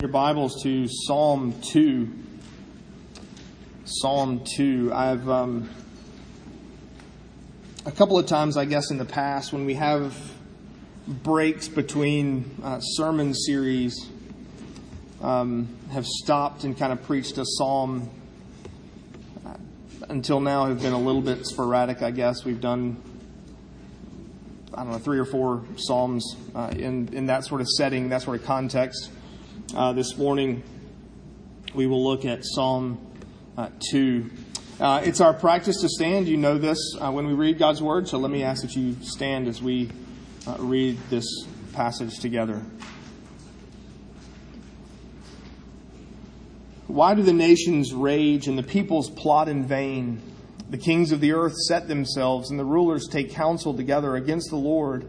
your Bibles to Psalm 2. Psalm 2. I've, um, a couple of times, I guess, in the past, when we have breaks between uh, sermon series, um, have stopped and kind of preached a psalm. Uh, until now, have been a little bit sporadic, I guess. We've done, I don't know, three or four psalms uh, in, in that sort of setting, that sort of context. Uh, this morning, we will look at Psalm uh, 2. Uh, it's our practice to stand. You know this uh, when we read God's Word, so let me ask that you stand as we uh, read this passage together. Why do the nations rage and the peoples plot in vain? The kings of the earth set themselves, and the rulers take counsel together against the Lord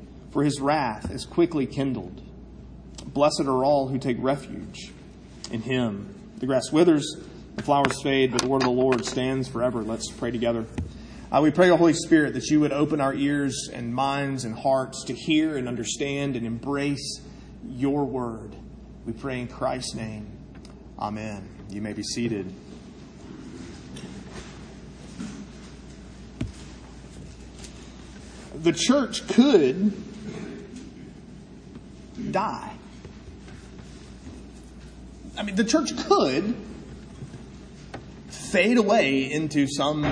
for his wrath is quickly kindled. Blessed are all who take refuge in him. The grass withers, the flowers fade, but the word of the Lord stands forever. Let's pray together. Uh, we pray, O Holy Spirit, that you would open our ears and minds and hearts to hear and understand and embrace your word. We pray in Christ's name. Amen. You may be seated. The church could die. I mean, the church could fade away into some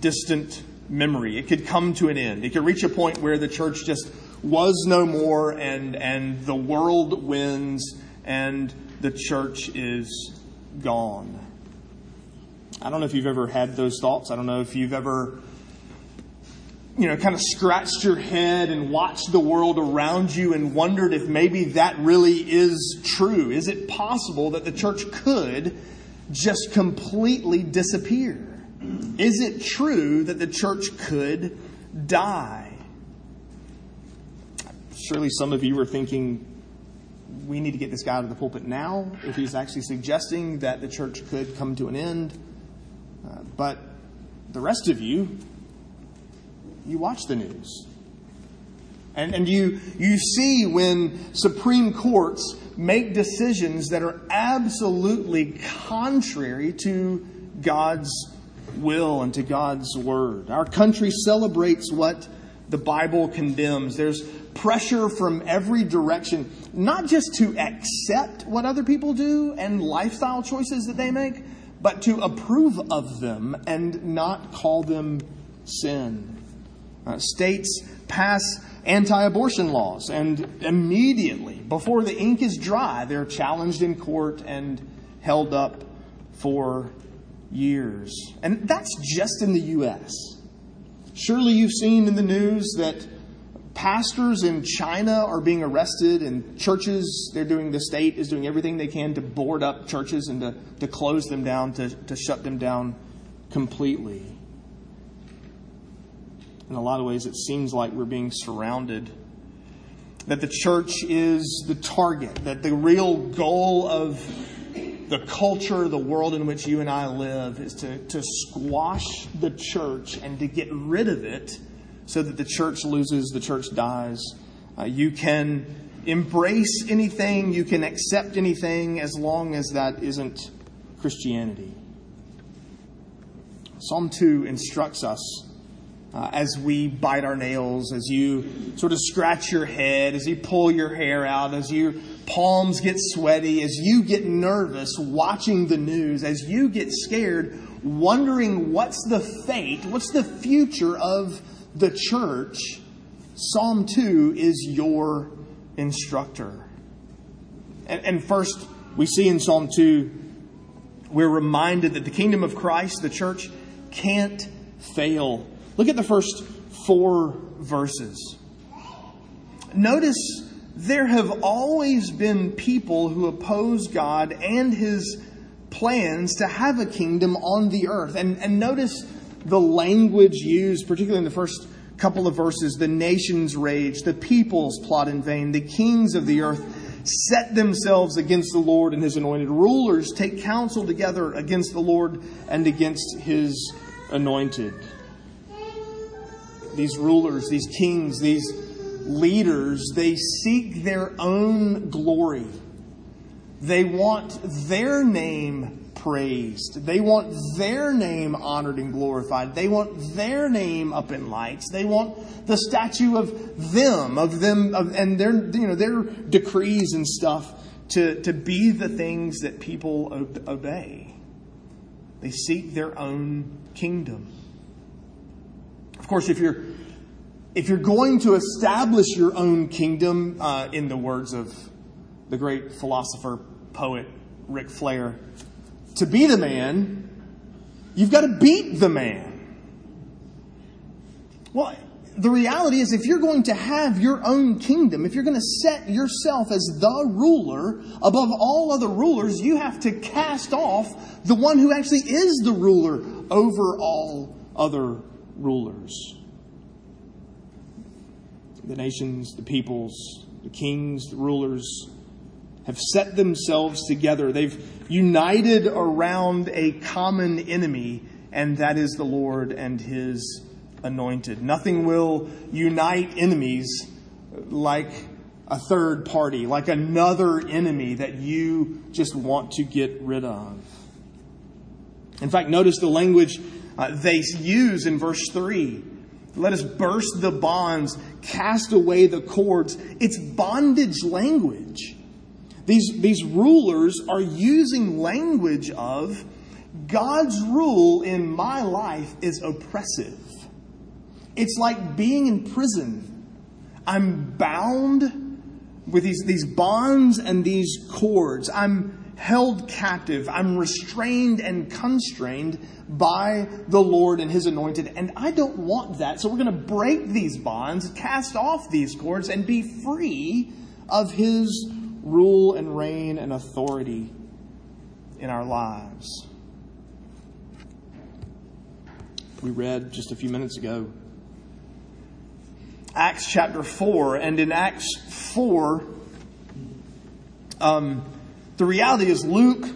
distant memory. It could come to an end. It could reach a point where the church just was no more and, and the world wins and the church is gone. I don't know if you've ever had those thoughts. I don't know if you've ever you know, kind of scratched your head and watched the world around you and wondered if maybe that really is true. Is it possible that the church could just completely disappear? Is it true that the church could die? Surely some of you are thinking, we need to get this guy out of the pulpit now if he's actually suggesting that the church could come to an end. Uh, but the rest of you, you watch the news. And, and you, you see when Supreme Courts make decisions that are absolutely contrary to God's will and to God's word. Our country celebrates what the Bible condemns. There's pressure from every direction, not just to accept what other people do and lifestyle choices that they make, but to approve of them and not call them sin. Uh, states pass anti abortion laws, and immediately, before the ink is dry, they're challenged in court and held up for years. And that's just in the U.S. Surely you've seen in the news that pastors in China are being arrested, and churches, they're doing, the state is doing everything they can to board up churches and to, to close them down, to, to shut them down completely in a lot of ways, it seems like we're being surrounded. That the church is the target, that the real goal of the culture, the world in which you and I live, is to, to squash the church and to get rid of it so that the church loses, the church dies. Uh, you can embrace anything, you can accept anything as long as that isn't Christianity. Psalm 2 instructs us uh, as we bite our nails, as you sort of scratch your head, as you pull your hair out, as your palms get sweaty, as you get nervous watching the news, as you get scared wondering what's the fate, what's the future of the church, Psalm 2 is your instructor. And, and first, we see in Psalm 2, we're reminded that the kingdom of Christ, the church, can't fail. Look at the first four verses. Notice there have always been people who oppose God and his plans to have a kingdom on the earth. And, and notice the language used, particularly in the first couple of verses the nations rage, the peoples plot in vain, the kings of the earth set themselves against the Lord and his anointed. Rulers take counsel together against the Lord and against his anointed. These rulers, these kings, these leaders, they seek their own glory. They want their name praised. They want their name honored and glorified. They want their name up in lights. They want the statue of them, of them, of, and their, you know, their decrees and stuff to, to be the things that people obey. They seek their own kingdom. Of course, if you're if you're going to establish your own kingdom, uh, in the words of the great philosopher poet Ric Flair, to be the man, you've got to beat the man. Well, the reality is, if you're going to have your own kingdom, if you're going to set yourself as the ruler above all other rulers, you have to cast off the one who actually is the ruler over all other rulers. The nations, the peoples, the kings, the rulers have set themselves together. They've united around a common enemy, and that is the Lord and his anointed. Nothing will unite enemies like a third party, like another enemy that you just want to get rid of. In fact, notice the language uh, they use in verse 3. Let us burst the bonds, cast away the cords. It's bondage language. These, these rulers are using language of God's rule in my life is oppressive. It's like being in prison. I'm bound with these, these bonds and these cords. I'm held captive. I'm restrained and constrained by the Lord and His anointed. And I don't want that. So we're going to break these bonds, cast off these cords, and be free of His rule and reign and authority in our lives. We read just a few minutes ago Acts chapter 4, and in Acts 4, um, the reality is Luke,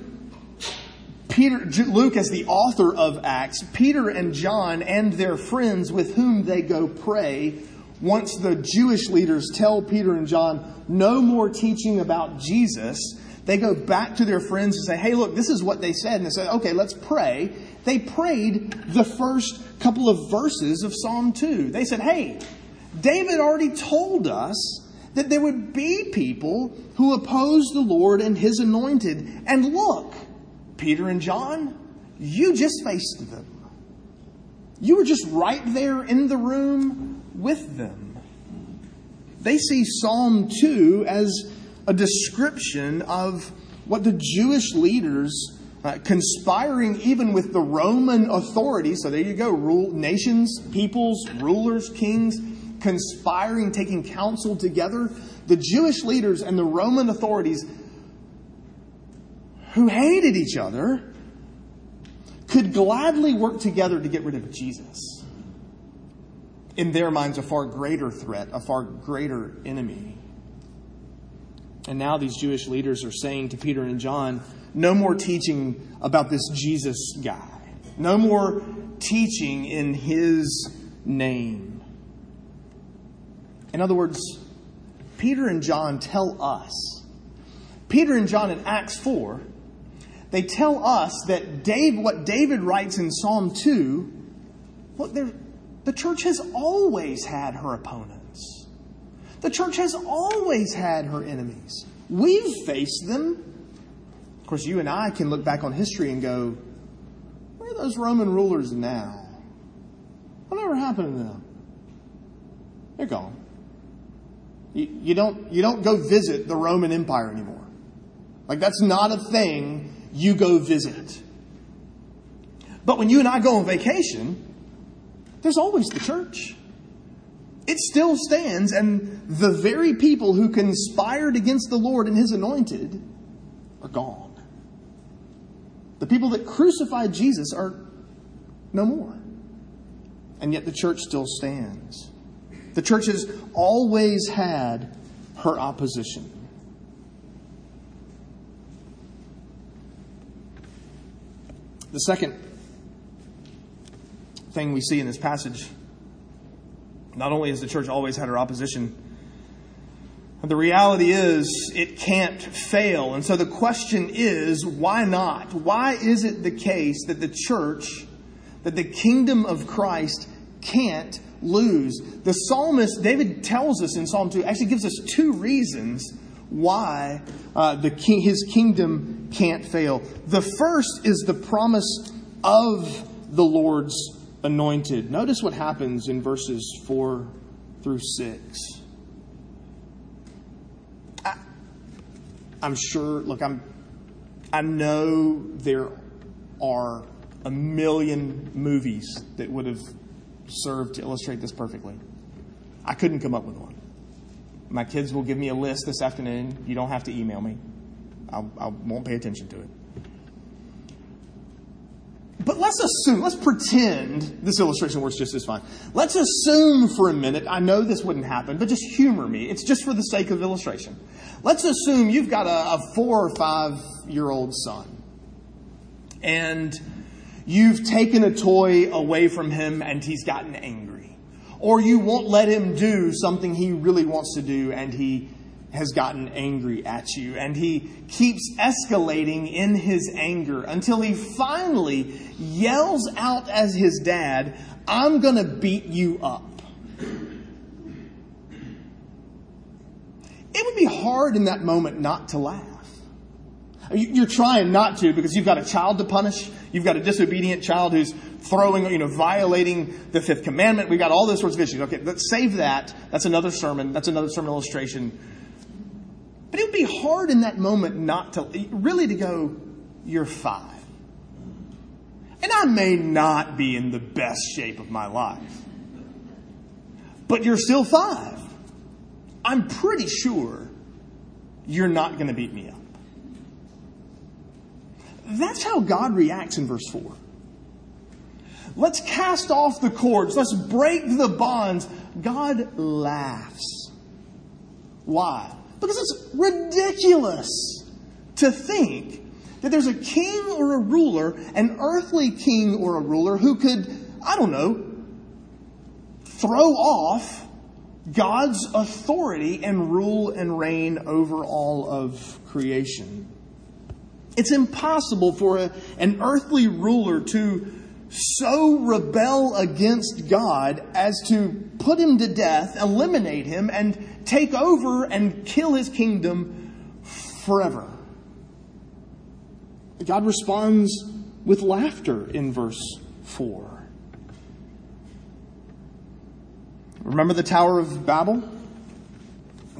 Peter, Luke as the author of Acts, Peter and John and their friends with whom they go pray once the Jewish leaders tell Peter and John no more teaching about Jesus, they go back to their friends and say, hey, look, this is what they said. And they say, okay, let's pray. They prayed the first couple of verses of Psalm 2. They said, hey, David already told us that there would be people who oppose the Lord and his anointed. And look, Peter and John, you just faced them. You were just right there in the room with them. They see Psalm 2 as a description of what the Jewish leaders uh, conspiring even with the Roman authorities. So there you go, rule nations, peoples, rulers, kings, conspiring, taking counsel together. The Jewish leaders and the Roman authorities who hated each other could gladly work together to get rid of Jesus in their minds, a far greater threat, a far greater enemy. And now these Jewish leaders are saying to Peter and John, no more teaching about this Jesus guy. No more teaching in his name. In other words, Peter and John tell us, Peter and John in Acts 4, they tell us that Dave, what David writes in Psalm 2, look, the church has always had her opponents. The church has always had her enemies. We've faced them. Of course, you and I can look back on history and go, where are those Roman rulers now? Whatever happened to them? They're gone. You, you, don't, you don't go visit the Roman Empire anymore. Like, that's not a thing you go visit. But when you and I go on vacation, there's always the church. It still stands, and the very people who conspired against the Lord and his anointed are gone. The people that crucified Jesus are no more. And yet the church still stands. The church has always had her opposition. The second thing we see in this passage not only has the church always had her opposition, the reality is it can't fail. And so the question is, why not? Why is it the case that the church, that the kingdom of Christ can't lose? The psalmist, David tells us in Psalm 2, actually gives us two reasons why uh, the king, his kingdom can't fail. The first is the promise of the Lord's anointed. Notice what happens in verses 4 through 6. I, I'm sure, look, I'm, I know there are a million movies that would have served to illustrate this perfectly. I couldn't come up with one. My kids will give me a list this afternoon. You don't have to email me. I'll, I won't pay attention to it. But let's assume, let's pretend this illustration works just as fine. Let's assume for a minute, I know this wouldn't happen, but just humor me. It's just for the sake of illustration. Let's assume you've got a, a four or five year old son. And you've taken a toy away from him and he's gotten angry. Or you won't let him do something he really wants to do and he has gotten angry at you. And he keeps escalating in his anger until he finally yells out as his dad, I'm going to beat you up. It would be hard in that moment not to laugh. You're trying not to because you've got a child to punish. You've got a disobedient child who's throwing, you know, violating the fifth commandment. We've got all those sorts of issues. Okay, let's save that. That's another sermon. That's another sermon illustration. But it would be hard in that moment not to, really to go, you're five. And I may not be in the best shape of my life. But you're still five. I'm pretty sure you're not going to beat me up. That's how God reacts in verse 4. Let's cast off the cords. Let's break the bonds. God laughs. Why? Because it's ridiculous to think that there's a king or a ruler, an earthly king or a ruler, who could, I don't know, throw off God's authority and rule and reign over all of creation. It's impossible for a, an earthly ruler to so rebel against God as to put him to death, eliminate him, and take over and kill his kingdom forever. God responds with laughter in verse 4. Remember the Tower of Babel?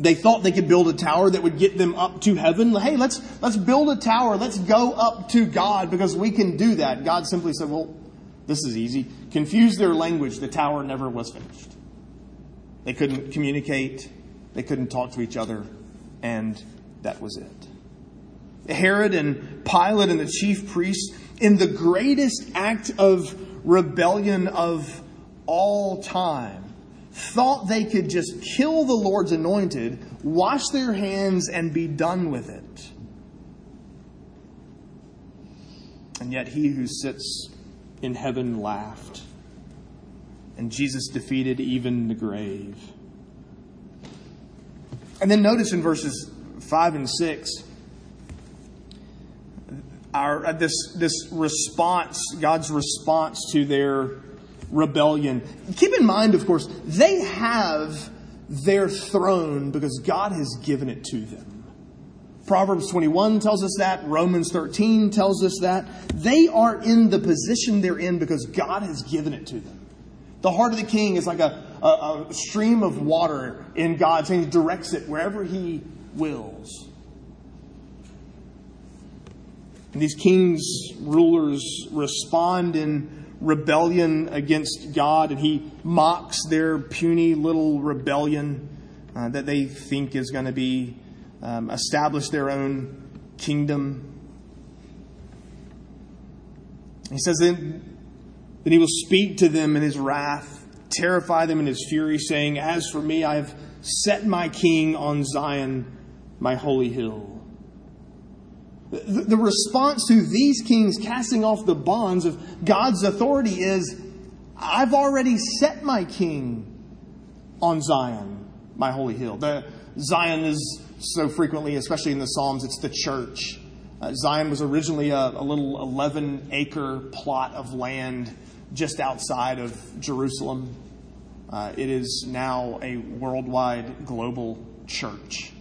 They thought they could build a tower that would get them up to heaven. Hey, let's, let's build a tower. Let's go up to God because we can do that. God simply said, well, this is easy. Confuse their language. The tower never was finished. They couldn't communicate. They couldn't talk to each other. And that was it. Herod and Pilate and the chief priests, in the greatest act of rebellion of all time, thought they could just kill the Lord's anointed, wash their hands, and be done with it. And yet he who sits in heaven laughed, and Jesus defeated even the grave. And then notice in verses 5 and 6, our, uh, this, this response, God's response to their rebellion. Keep in mind, of course, they have their throne because God has given it to them. Proverbs 21 tells us that. Romans 13 tells us that. They are in the position they're in because God has given it to them. The heart of the king is like a, a, a stream of water in God's hand. He directs it wherever he wills. And these kings, rulers respond in rebellion against God, and he mocks their puny little rebellion uh, that they think is going to be um, establish their own kingdom. He says then, then he will speak to them in his wrath, terrify them in his fury, saying, As for me, I have set my king on Zion, my holy hill. The, response to these kings casting off the bonds of God's authority is, I've already set my king on Zion, my holy hill. The Zion is so frequently, especially in the Psalms, it's the church. Uh, Zion was originally a, a little 11 acre plot of land just outside of Jerusalem. Uh, it is now a worldwide global church.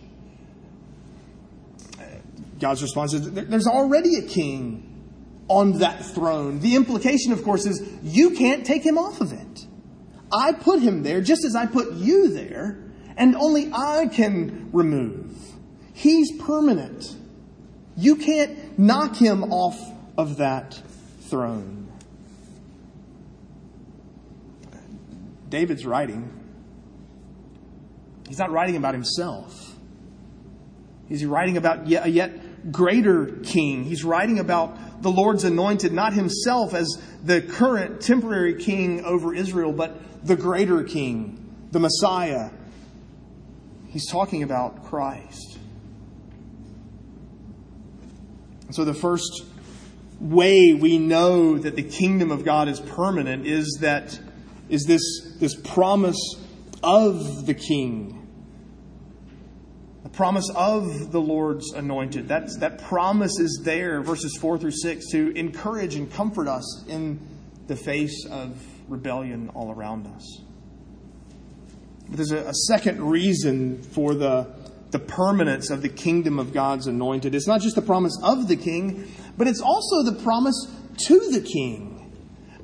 God's response is there's already a king on that throne. The implication, of course, is you can't take him off of it. I put him there just as I put you there, and only I can remove. He's permanent. You can't knock him off of that throne. David's writing. He's not writing about himself. He's writing about yet, yet greater king. He's writing about the Lord's anointed, not himself as the current temporary king over Israel, but the greater king, the Messiah. He's talking about Christ. So the first way we know that the kingdom of God is permanent is that is this, this promise of the king. The promise of the Lord's anointed. That's, that promise is there, verses 4 through 6, to encourage and comfort us in the face of rebellion all around us. But there's a, a second reason for the the permanence of the kingdom of God's anointed. It's not just the promise of the king, but it's also the promise to the king.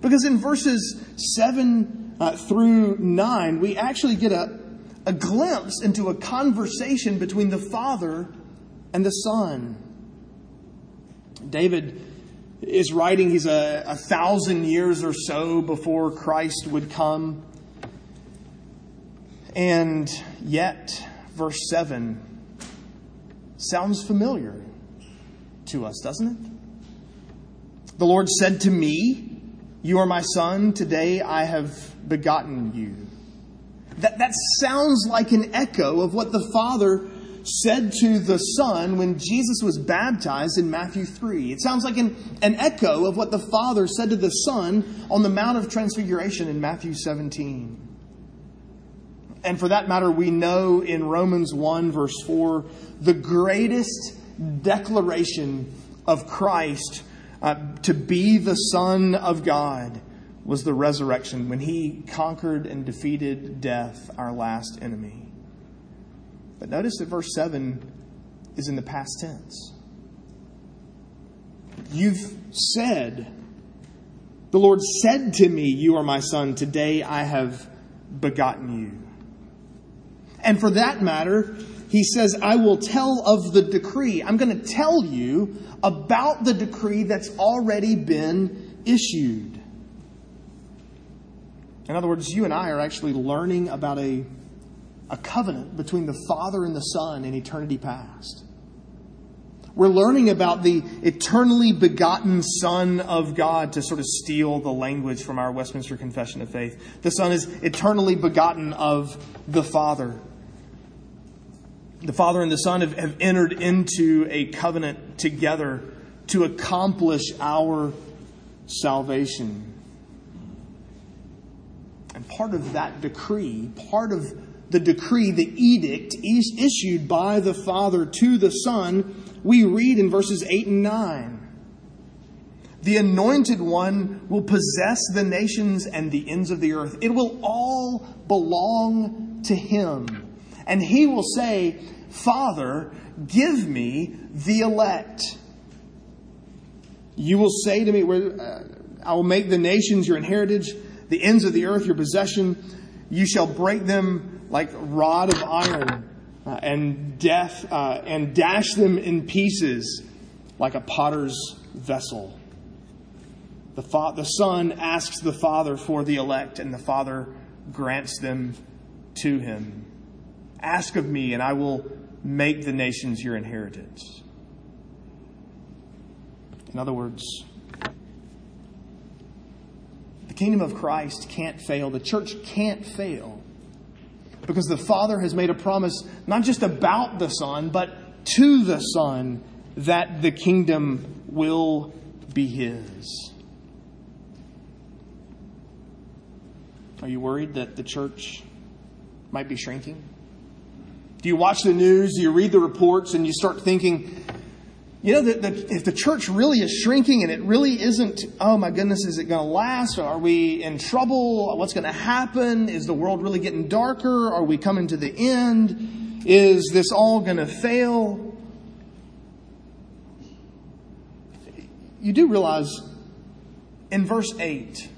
Because in verses 7 uh, through 9, we actually get a, a glimpse into a conversation between the Father and the Son. David is writing, he's a, a thousand years or so before Christ would come. And yet, verse 7 sounds familiar to us, doesn't it? The Lord said to me, You are my son, today I have begotten you. That, that sounds like an echo of what the Father said to the Son when Jesus was baptized in Matthew 3. It sounds like an, an echo of what the Father said to the Son on the Mount of Transfiguration in Matthew 17. And for that matter, we know in Romans 1, verse 4, the greatest declaration of Christ uh, to be the Son of God was the resurrection when he conquered and defeated death, our last enemy. But notice that verse 7 is in the past tense. You've said, the Lord said to me, You are my son, today I have begotten you. And for that matter, he says, I will tell of the decree. I'm going to tell you about the decree that's already been issued. In other words, you and I are actually learning about a, a covenant between the Father and the Son in eternity past. We're learning about the eternally begotten Son of God to sort of steal the language from our Westminster Confession of Faith. The Son is eternally begotten of the Father the Father and the Son have, have entered into a covenant together to accomplish our salvation. Part of that decree, part of the decree, the edict is issued by the Father to the Son, we read in verses 8 and 9. The anointed one will possess the nations and the ends of the earth. It will all belong to him. And he will say, Father, give me the elect. You will say to me, uh, I will make the nations your inheritance, the ends of the earth your possession. You shall break them like a rod of iron, uh, and death, uh, and dash them in pieces like a potter's vessel. The, fa- the Son asks the Father for the elect, and the Father grants them to him. Ask of me, and I will make the nations your inheritance. In other words, kingdom of Christ can't fail. The church can't fail because the Father has made a promise not just about the Son, but to the Son that the kingdom will be His. Are you worried that the church might be shrinking? Do you watch the news? Do you read the reports and you start thinking, you know, that if the church really is shrinking and it really isn't, oh my goodness, is it going to last? Are we in trouble? What's going to happen? Is the world really getting darker? Are we coming to the end? Is this all going to fail? You do realize in verse 8,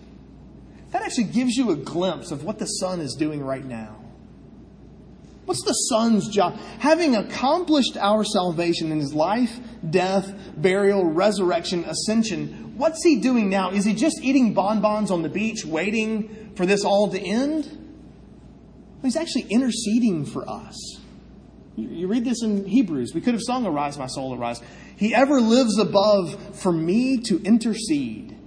that actually gives you a glimpse of what the Son is doing right now. What's the Son's job? Having accomplished our salvation in his life, death, burial, resurrection, ascension, what's he doing now? Is he just eating bonbons on the beach, waiting for this all to end? He's actually interceding for us. You read this in Hebrews. We could have sung Arise, my soul, arise. He ever lives above for me to intercede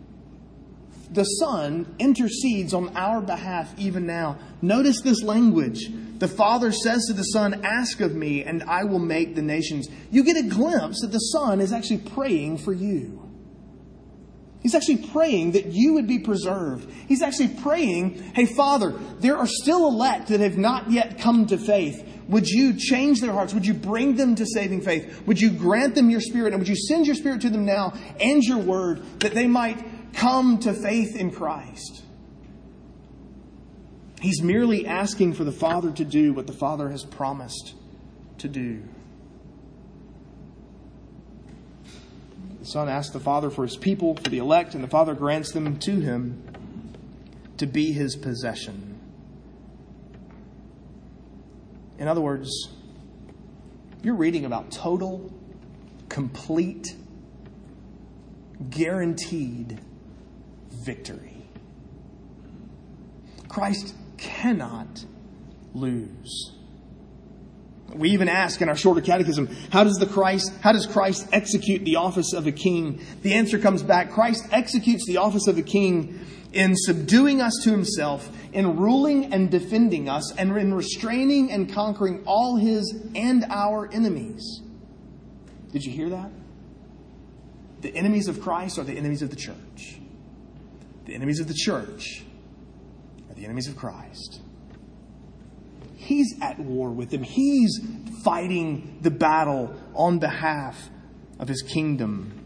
the Son intercedes on our behalf even now. Notice this language. The Father says to the Son, Ask of me, and I will make the nations. You get a glimpse that the Son is actually praying for you. He's actually praying that you would be preserved. He's actually praying, Hey, Father, there are still elect that have not yet come to faith. Would you change their hearts? Would you bring them to saving faith? Would you grant them your spirit? And would you send your spirit to them now and your word that they might come to faith in Christ. He's merely asking for the Father to do what the Father has promised to do. The Son asks the Father for his people, for the elect, and the Father grants them to him to be his possession. In other words, you're reading about total, complete, guaranteed victory. Christ cannot lose. We even ask in our shorter catechism, how does the Christ, how does Christ execute the office of a king? The answer comes back, Christ executes the office of a king in subduing us to himself, in ruling and defending us, and in restraining and conquering all his and our enemies. Did you hear that? The enemies of Christ are the enemies of the church. The enemies of the church the enemies of Christ. He's at war with them. He's fighting the battle on behalf of his kingdom.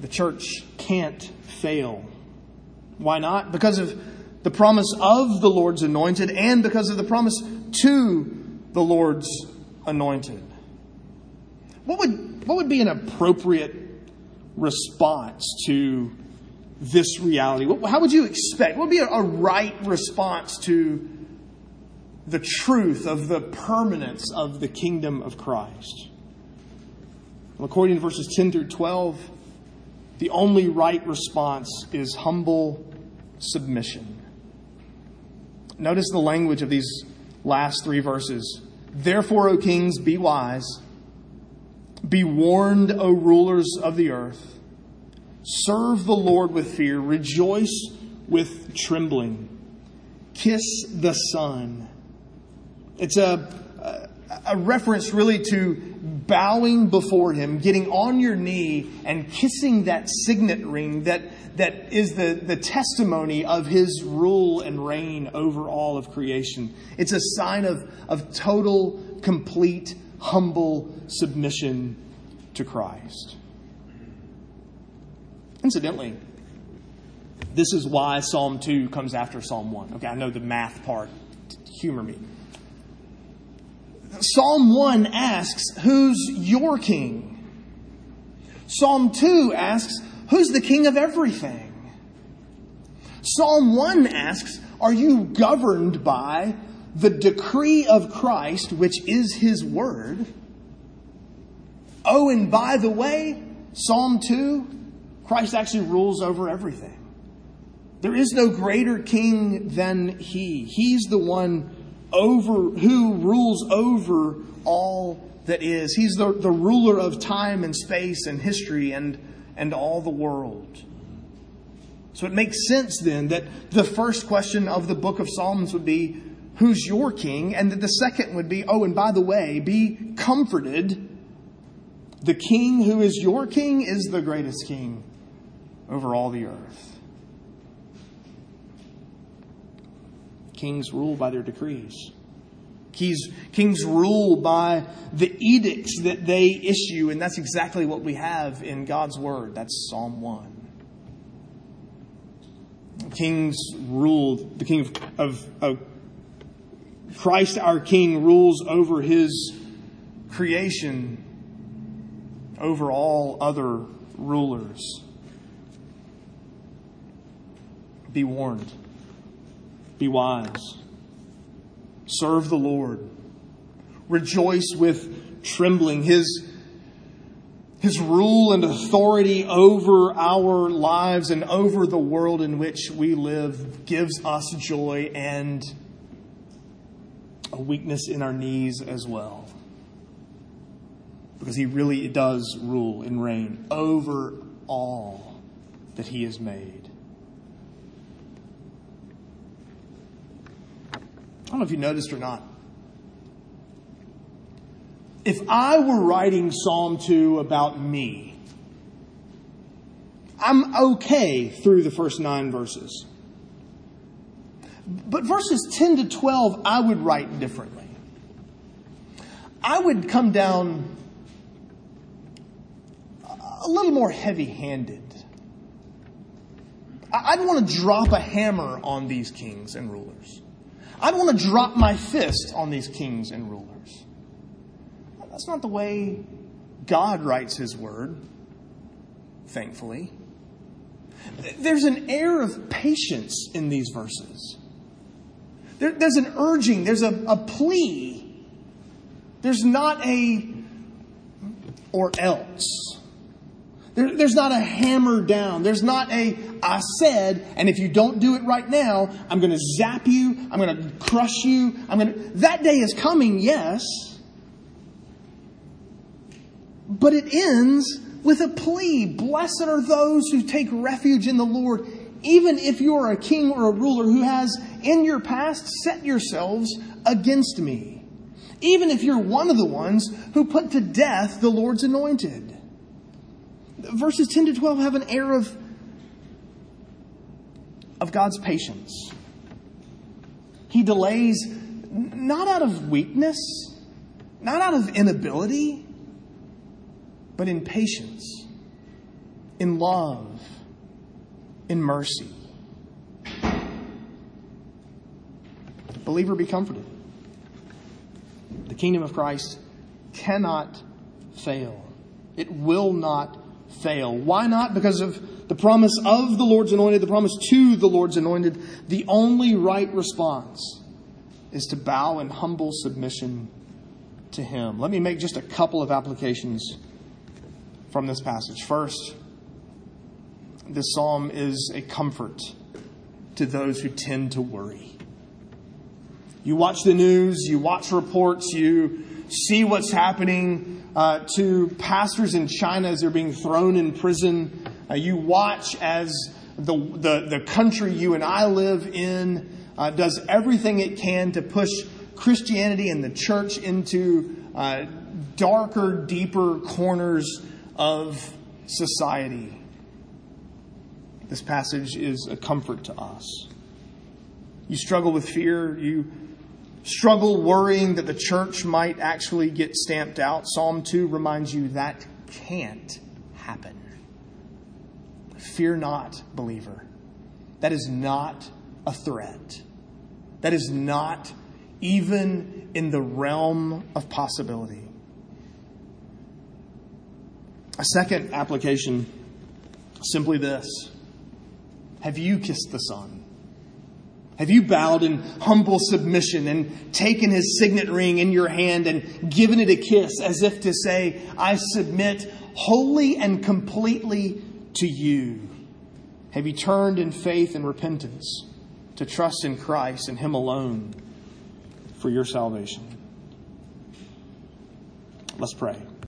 The church can't fail. Why not? Because of the promise of the Lord's anointed and because of the promise to the Lord's anointed. What would, what would be an appropriate response to this reality? How would you expect? What would be a right response to the truth of the permanence of the kingdom of Christ? Well, according to verses 10 through 12, the only right response is humble submission. Notice the language of these last three verses. Therefore, O kings, be wise be warned, O rulers of the earth. Serve the Lord with fear. Rejoice with trembling. Kiss the Son. It's a, a, reference really to bowing before Him, getting on your knee and kissing that signet ring that, that is the, the testimony of His rule and reign over all of creation. It's a sign of, of total, complete humble submission to Christ. Incidentally, this is why Psalm 2 comes after Psalm 1. Okay, I know the math part, humor me. Psalm 1 asks, Who's your king? Psalm 2 asks, Who's the king of everything? Psalm 1 asks, Are you governed by the decree of Christ, which is his word? Oh, and by the way, Psalm 2, Christ actually rules over everything. There is no greater king than he. He's the one over who rules over all that is. He's the, the ruler of time and space and history and, and all the world. So it makes sense then that the first question of the book of Psalms would be, Who's your king? And that the second would be, Oh, and by the way, be comforted. The king who is your king is the greatest king over all the earth. Kings rule by their decrees. Kings, kings rule by the edicts that they issue, and that's exactly what we have in God's Word. That's Psalm 1. Kings rule, the king of, of, of Christ, our King, rules over his creation, over all other rulers. Be warned. Be wise. Serve the Lord. Rejoice with trembling. His, his rule and authority over our lives and over the world in which we live gives us joy and a weakness in our knees as well. Because he really does rule and reign over all that he has made. Don't know if you noticed or not. If I were writing Psalm 2 about me, I'm okay through the first nine verses. But verses 10 to 12, I would write differently. I would come down a little more heavy handed. I'd want to drop a hammer on these kings and rulers. I'd want to drop my fist on these kings and rulers. That's not the way God writes his word, thankfully. There's an air of patience in these verses. There, there's an urging, there's a, a plea. There's not a or else. There, there's not a hammer down. There's not a I said, and if you don't do it right now, I'm going to zap you. I'm going to crush you. I'm going to. That day is coming, yes. But it ends with a plea. Blessed are those who take refuge in the Lord, even if you are a king or a ruler who has in your past set yourselves against me. Even if you're one of the ones who put to death the Lord's anointed. Verses 10 to 12 have an air of, of God's patience. He delays not out of weakness, not out of inability, but in patience, in love, in mercy. Believer, be comforted. The kingdom of Christ cannot fail. It will not fail. Why not? Because of the promise of the Lord's anointed, the promise to the Lord's anointed. The only right response is to bow in humble submission to Him. Let me make just a couple of applications from this passage. First, this psalm is a comfort to those who tend to worry. You watch the news, you watch reports, you see what's happening uh, to pastors in China as they're being thrown in prison. Uh, you watch as the, the, the country you and I live in uh, does everything it can to push Christianity and the church into uh, darker, deeper corners of society. This passage is a comfort to us. You struggle with fear, you struggle worrying that the church might actually get stamped out, Psalm 2 reminds you that can't happen. Fear not, believer. That is not a threat. That is not even in the realm of possibility. A second application simply this Have you kissed the Son? Have you bowed in humble submission and taken his signet ring in your hand and given it a kiss as if to say, I submit wholly and completely to you? Have you turned in faith and repentance to trust in Christ and him alone for your salvation? Let's pray.